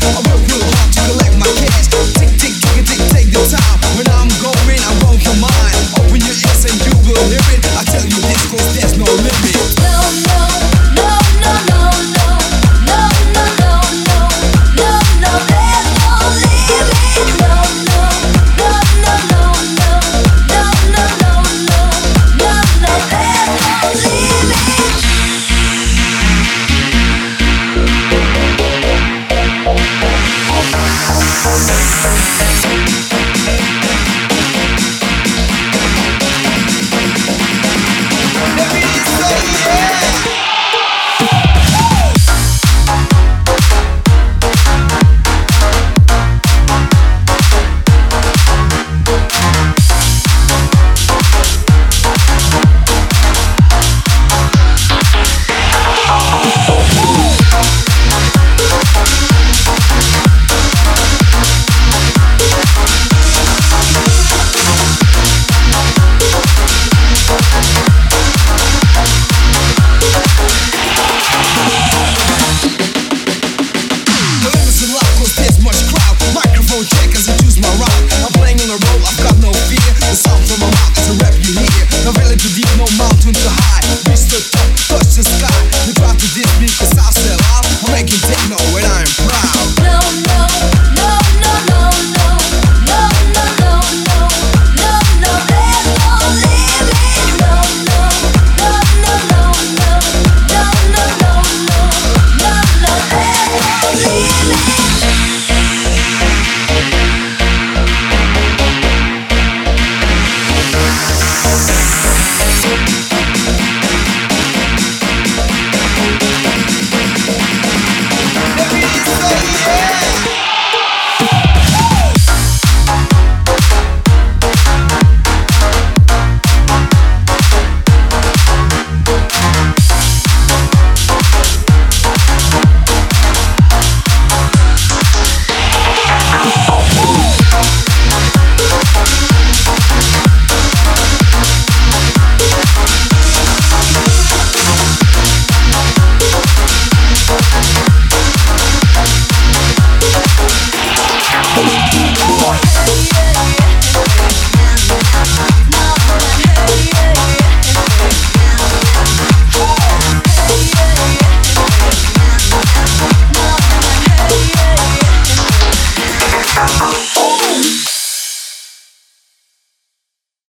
Vamos